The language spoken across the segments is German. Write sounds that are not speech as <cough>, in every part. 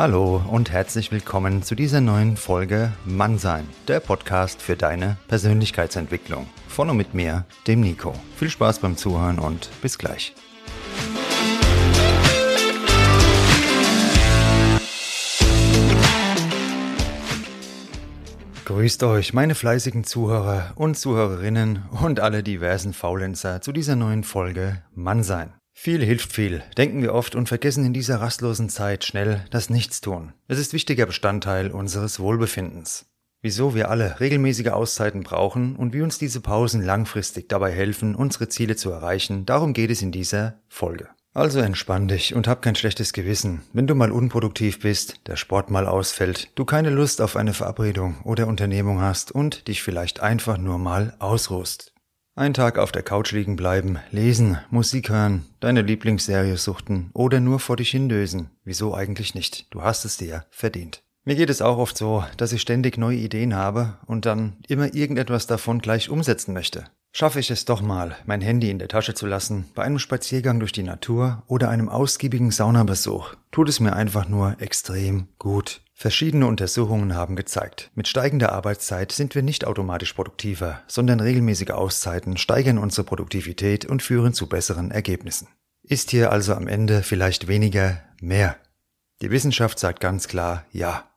Hallo und herzlich willkommen zu dieser neuen Folge Mannsein, der Podcast für deine Persönlichkeitsentwicklung. Von und mit mir, dem Nico. Viel Spaß beim Zuhören und bis gleich. Grüßt euch, meine fleißigen Zuhörer und Zuhörerinnen und alle diversen Faulenzer zu dieser neuen Folge Mannsein. Viel hilft viel, denken wir oft und vergessen in dieser rastlosen Zeit schnell das Nichtstun. Es ist wichtiger Bestandteil unseres Wohlbefindens. Wieso wir alle regelmäßige Auszeiten brauchen und wie uns diese Pausen langfristig dabei helfen, unsere Ziele zu erreichen, darum geht es in dieser Folge. Also entspann dich und hab kein schlechtes Gewissen, wenn du mal unproduktiv bist, der Sport mal ausfällt, du keine Lust auf eine Verabredung oder Unternehmung hast und dich vielleicht einfach nur mal ausruhst. Ein Tag auf der Couch liegen bleiben, lesen, Musik hören, deine Lieblingsserie suchten oder nur vor dich hindösen. Wieso eigentlich nicht? Du hast es dir verdient. Mir geht es auch oft so, dass ich ständig neue Ideen habe und dann immer irgendetwas davon gleich umsetzen möchte. Schaffe ich es doch mal, mein Handy in der Tasche zu lassen, bei einem Spaziergang durch die Natur oder einem ausgiebigen Saunabesuch, tut es mir einfach nur extrem gut. Verschiedene Untersuchungen haben gezeigt, mit steigender Arbeitszeit sind wir nicht automatisch produktiver, sondern regelmäßige Auszeiten steigern unsere Produktivität und führen zu besseren Ergebnissen. Ist hier also am Ende vielleicht weniger mehr? Die Wissenschaft sagt ganz klar ja.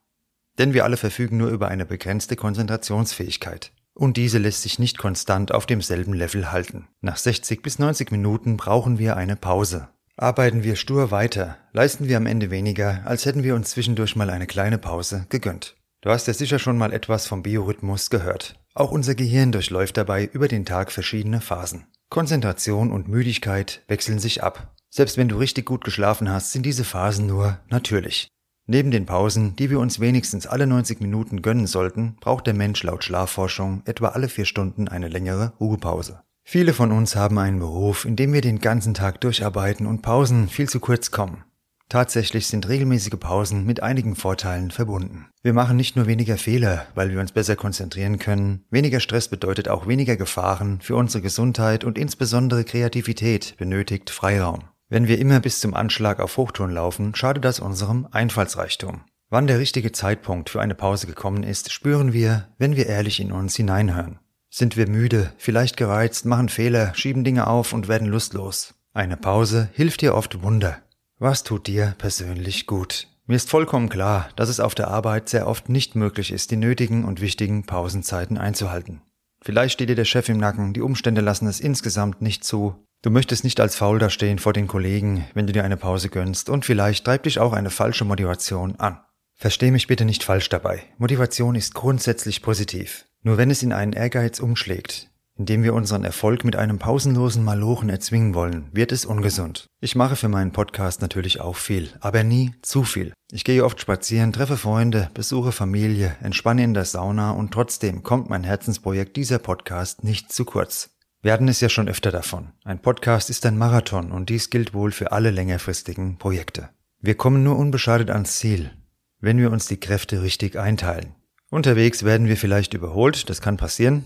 Denn wir alle verfügen nur über eine begrenzte Konzentrationsfähigkeit. Und diese lässt sich nicht konstant auf demselben Level halten. Nach 60 bis 90 Minuten brauchen wir eine Pause. Arbeiten wir stur weiter, leisten wir am Ende weniger, als hätten wir uns zwischendurch mal eine kleine Pause gegönnt. Du hast ja sicher schon mal etwas vom Biorhythmus gehört. Auch unser Gehirn durchläuft dabei über den Tag verschiedene Phasen. Konzentration und Müdigkeit wechseln sich ab. Selbst wenn du richtig gut geschlafen hast, sind diese Phasen nur natürlich. Neben den Pausen, die wir uns wenigstens alle 90 Minuten gönnen sollten, braucht der Mensch laut Schlafforschung etwa alle vier Stunden eine längere Ruhepause. Viele von uns haben einen Beruf, in dem wir den ganzen Tag durcharbeiten und Pausen viel zu kurz kommen. Tatsächlich sind regelmäßige Pausen mit einigen Vorteilen verbunden. Wir machen nicht nur weniger Fehler, weil wir uns besser konzentrieren können, weniger Stress bedeutet auch weniger Gefahren für unsere Gesundheit und insbesondere Kreativität benötigt Freiraum. Wenn wir immer bis zum Anschlag auf Hochton laufen, schadet das unserem Einfallsreichtum. Wann der richtige Zeitpunkt für eine Pause gekommen ist, spüren wir, wenn wir ehrlich in uns hineinhören. Sind wir müde, vielleicht gereizt, machen Fehler, schieben Dinge auf und werden lustlos. Eine Pause hilft dir oft Wunder. Was tut dir persönlich gut? Mir ist vollkommen klar, dass es auf der Arbeit sehr oft nicht möglich ist, die nötigen und wichtigen Pausenzeiten einzuhalten. Vielleicht steht dir der Chef im Nacken, die Umstände lassen es insgesamt nicht zu. Du möchtest nicht als faul dastehen vor den Kollegen, wenn du dir eine Pause gönnst, und vielleicht treibt dich auch eine falsche Motivation an. Versteh mich bitte nicht falsch dabei. Motivation ist grundsätzlich positiv. Nur wenn es in einen Ehrgeiz umschlägt, indem wir unseren Erfolg mit einem pausenlosen Malochen erzwingen wollen, wird es ungesund. Ich mache für meinen Podcast natürlich auch viel, aber nie zu viel. Ich gehe oft spazieren, treffe Freunde, besuche Familie, entspanne in der Sauna und trotzdem kommt mein Herzensprojekt dieser Podcast nicht zu kurz. Wir hatten es ja schon öfter davon. Ein Podcast ist ein Marathon und dies gilt wohl für alle längerfristigen Projekte. Wir kommen nur unbeschadet ans Ziel, wenn wir uns die Kräfte richtig einteilen. Unterwegs werden wir vielleicht überholt, das kann passieren,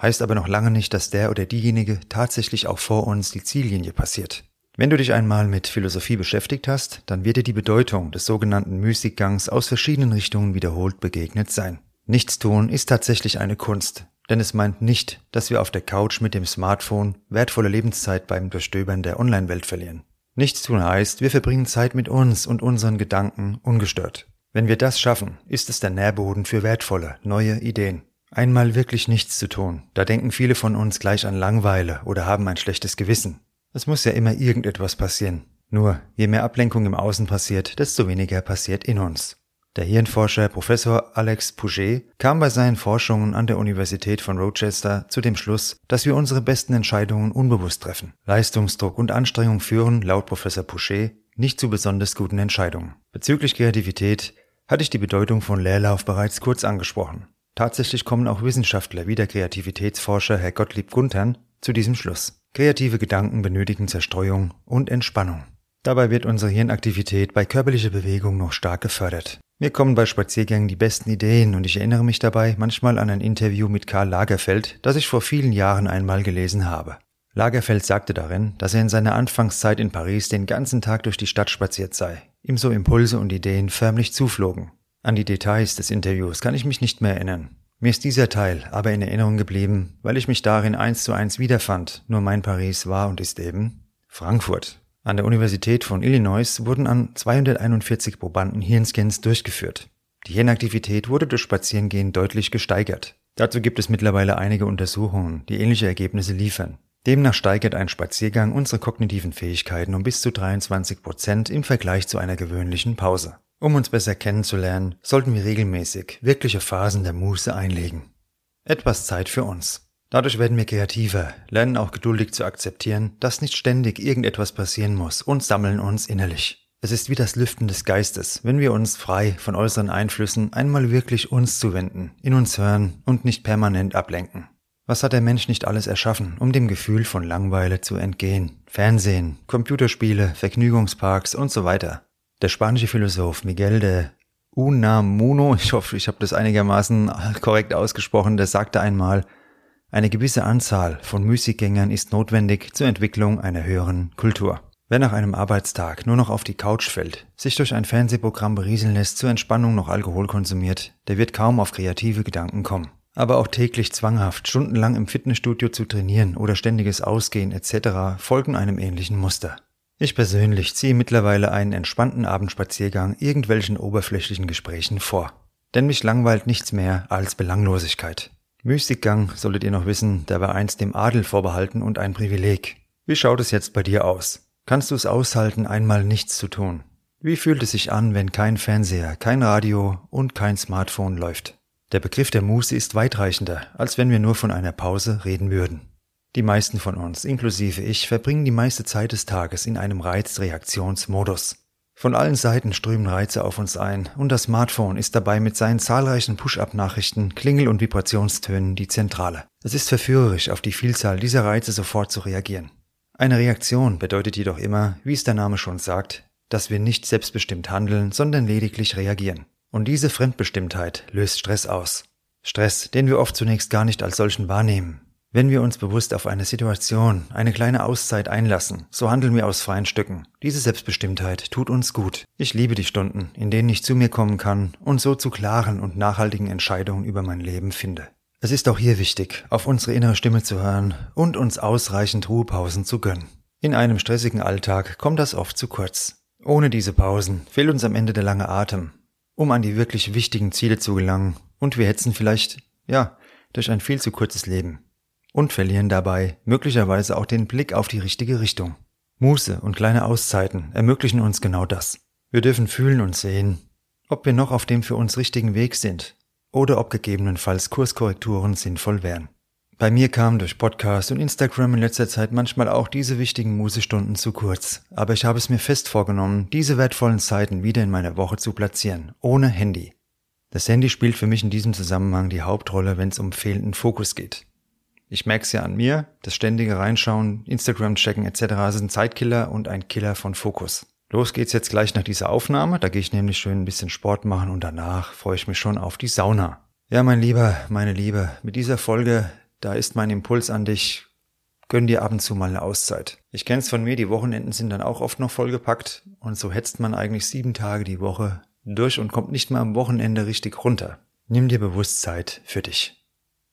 heißt aber noch lange nicht, dass der oder diejenige tatsächlich auch vor uns die Ziellinie passiert. Wenn du dich einmal mit Philosophie beschäftigt hast, dann wird dir die Bedeutung des sogenannten Müßiggangs aus verschiedenen Richtungen wiederholt begegnet sein. Nichtstun ist tatsächlich eine Kunst, denn es meint nicht, dass wir auf der Couch mit dem Smartphone wertvolle Lebenszeit beim Durchstöbern der Online-Welt verlieren. Nichtstun heißt, wir verbringen Zeit mit uns und unseren Gedanken ungestört. Wenn wir das schaffen, ist es der Nährboden für wertvolle, neue Ideen. Einmal wirklich nichts zu tun, da denken viele von uns gleich an Langweile oder haben ein schlechtes Gewissen. Es muss ja immer irgendetwas passieren. Nur, je mehr Ablenkung im Außen passiert, desto weniger passiert in uns. Der Hirnforscher Professor Alex Pouget kam bei seinen Forschungen an der Universität von Rochester zu dem Schluss, dass wir unsere besten Entscheidungen unbewusst treffen. Leistungsdruck und Anstrengung führen, laut Professor Pouget, nicht zu besonders guten Entscheidungen. Bezüglich Kreativität hatte ich die Bedeutung von Leerlauf bereits kurz angesprochen. Tatsächlich kommen auch Wissenschaftler wie der Kreativitätsforscher Herr Gottlieb Guntern zu diesem Schluss. Kreative Gedanken benötigen Zerstreuung und Entspannung. Dabei wird unsere Hirnaktivität bei körperlicher Bewegung noch stark gefördert. Mir kommen bei Spaziergängen die besten Ideen und ich erinnere mich dabei manchmal an ein Interview mit Karl Lagerfeld, das ich vor vielen Jahren einmal gelesen habe. Lagerfeld sagte darin, dass er in seiner Anfangszeit in Paris den ganzen Tag durch die Stadt spaziert sei. Ihm so Impulse und Ideen förmlich zuflogen. An die Details des Interviews kann ich mich nicht mehr erinnern. Mir ist dieser Teil aber in Erinnerung geblieben, weil ich mich darin eins zu eins wiederfand, nur mein Paris war und ist eben Frankfurt. An der Universität von Illinois wurden an 241 Probanden Hirnscans durchgeführt. Die Hirnaktivität wurde durch Spazierengehen deutlich gesteigert. Dazu gibt es mittlerweile einige Untersuchungen, die ähnliche Ergebnisse liefern. Demnach steigert ein Spaziergang unsere kognitiven Fähigkeiten um bis zu 23 Prozent im Vergleich zu einer gewöhnlichen Pause. Um uns besser kennenzulernen, sollten wir regelmäßig wirkliche Phasen der Muße einlegen. Etwas Zeit für uns. Dadurch werden wir kreativer, lernen auch geduldig zu akzeptieren, dass nicht ständig irgendetwas passieren muss und sammeln uns innerlich. Es ist wie das Lüften des Geistes, wenn wir uns frei von äußeren Einflüssen einmal wirklich uns zuwenden, in uns hören und nicht permanent ablenken. Was hat der Mensch nicht alles erschaffen, um dem Gefühl von Langweile zu entgehen? Fernsehen, Computerspiele, Vergnügungsparks und so weiter. Der spanische Philosoph Miguel de Unamuno, <laughs> ich hoffe, ich habe das einigermaßen korrekt ausgesprochen, der sagte einmal, eine gewisse Anzahl von Müßiggängern ist notwendig zur Entwicklung einer höheren Kultur. Wer nach einem Arbeitstag nur noch auf die Couch fällt, sich durch ein Fernsehprogramm berieseln lässt, zur Entspannung noch Alkohol konsumiert, der wird kaum auf kreative Gedanken kommen. Aber auch täglich zwanghaft stundenlang im Fitnessstudio zu trainieren oder ständiges Ausgehen etc. folgen einem ähnlichen Muster. Ich persönlich ziehe mittlerweile einen entspannten Abendspaziergang irgendwelchen oberflächlichen Gesprächen vor. Denn mich langweilt nichts mehr als Belanglosigkeit. Mystikgang, solltet ihr noch wissen, der war einst dem Adel vorbehalten und ein Privileg. Wie schaut es jetzt bei dir aus? Kannst du es aushalten, einmal nichts zu tun? Wie fühlt es sich an, wenn kein Fernseher, kein Radio und kein Smartphone läuft? Der Begriff der Muße ist weitreichender, als wenn wir nur von einer Pause reden würden. Die meisten von uns, inklusive ich, verbringen die meiste Zeit des Tages in einem Reizreaktionsmodus. Von allen Seiten strömen Reize auf uns ein und das Smartphone ist dabei mit seinen zahlreichen Push-up-Nachrichten, Klingel- und Vibrationstönen die Zentrale. Es ist verführerisch, auf die Vielzahl dieser Reize sofort zu reagieren. Eine Reaktion bedeutet jedoch immer, wie es der Name schon sagt, dass wir nicht selbstbestimmt handeln, sondern lediglich reagieren. Und diese Fremdbestimmtheit löst Stress aus. Stress, den wir oft zunächst gar nicht als solchen wahrnehmen. Wenn wir uns bewusst auf eine Situation, eine kleine Auszeit einlassen, so handeln wir aus freien Stücken. Diese Selbstbestimmtheit tut uns gut. Ich liebe die Stunden, in denen ich zu mir kommen kann und so zu klaren und nachhaltigen Entscheidungen über mein Leben finde. Es ist auch hier wichtig, auf unsere innere Stimme zu hören und uns ausreichend Ruhepausen zu gönnen. In einem stressigen Alltag kommt das oft zu kurz. Ohne diese Pausen fehlt uns am Ende der lange Atem, um an die wirklich wichtigen Ziele zu gelangen und wir hetzen vielleicht, ja, durch ein viel zu kurzes Leben und verlieren dabei möglicherweise auch den Blick auf die richtige Richtung. Muße und kleine Auszeiten ermöglichen uns genau das. Wir dürfen fühlen und sehen, ob wir noch auf dem für uns richtigen Weg sind oder ob gegebenenfalls Kurskorrekturen sinnvoll wären. Bei mir kamen durch Podcast und Instagram in letzter Zeit manchmal auch diese wichtigen Musestunden zu kurz, aber ich habe es mir fest vorgenommen, diese wertvollen Zeiten wieder in meiner Woche zu platzieren, ohne Handy. Das Handy spielt für mich in diesem Zusammenhang die Hauptrolle, wenn es um fehlenden Fokus geht. Ich merke es ja an mir, das ständige Reinschauen, Instagram checken etc. sind Zeitkiller und ein Killer von Fokus. Los geht's jetzt gleich nach dieser Aufnahme. Da gehe ich nämlich schön ein bisschen Sport machen und danach freue ich mich schon auf die Sauna. Ja, mein Lieber, meine Liebe, mit dieser Folge, da ist mein Impuls an dich. Gönn dir ab und zu mal eine Auszeit. Ich kenn's von mir, die Wochenenden sind dann auch oft noch vollgepackt und so hetzt man eigentlich sieben Tage die Woche durch und kommt nicht mal am Wochenende richtig runter. Nimm dir bewusst Zeit für dich.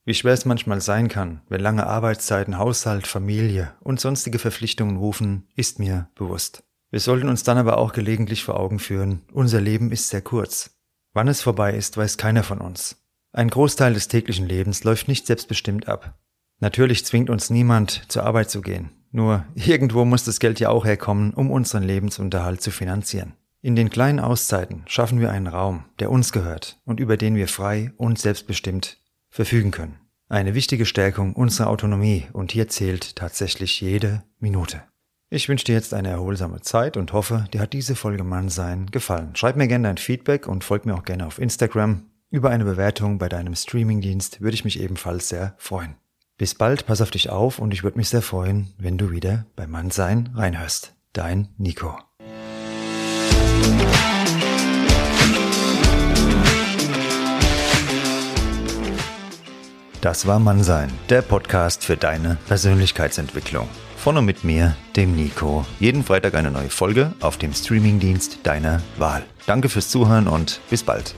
Wie schwer es manchmal sein kann, wenn lange Arbeitszeiten, Haushalt, Familie und sonstige Verpflichtungen rufen, ist mir bewusst. Wir sollten uns dann aber auch gelegentlich vor Augen führen, unser Leben ist sehr kurz. Wann es vorbei ist, weiß keiner von uns. Ein Großteil des täglichen Lebens läuft nicht selbstbestimmt ab. Natürlich zwingt uns niemand, zur Arbeit zu gehen. Nur irgendwo muss das Geld ja auch herkommen, um unseren Lebensunterhalt zu finanzieren. In den kleinen Auszeiten schaffen wir einen Raum, der uns gehört und über den wir frei und selbstbestimmt verfügen können. Eine wichtige Stärkung unserer Autonomie und hier zählt tatsächlich jede Minute. Ich wünsche dir jetzt eine erholsame Zeit und hoffe, dir hat diese Folge Mannsein gefallen. Schreib mir gerne dein Feedback und folg mir auch gerne auf Instagram. Über eine Bewertung bei deinem Streamingdienst würde ich mich ebenfalls sehr freuen. Bis bald, pass auf dich auf und ich würde mich sehr freuen, wenn du wieder bei Mannsein reinhörst. Dein Nico. Das war Mannsein, der Podcast für deine Persönlichkeitsentwicklung. Von und mit mir, dem Nico. Jeden Freitag eine neue Folge auf dem Streamingdienst deiner Wahl. Danke fürs Zuhören und bis bald.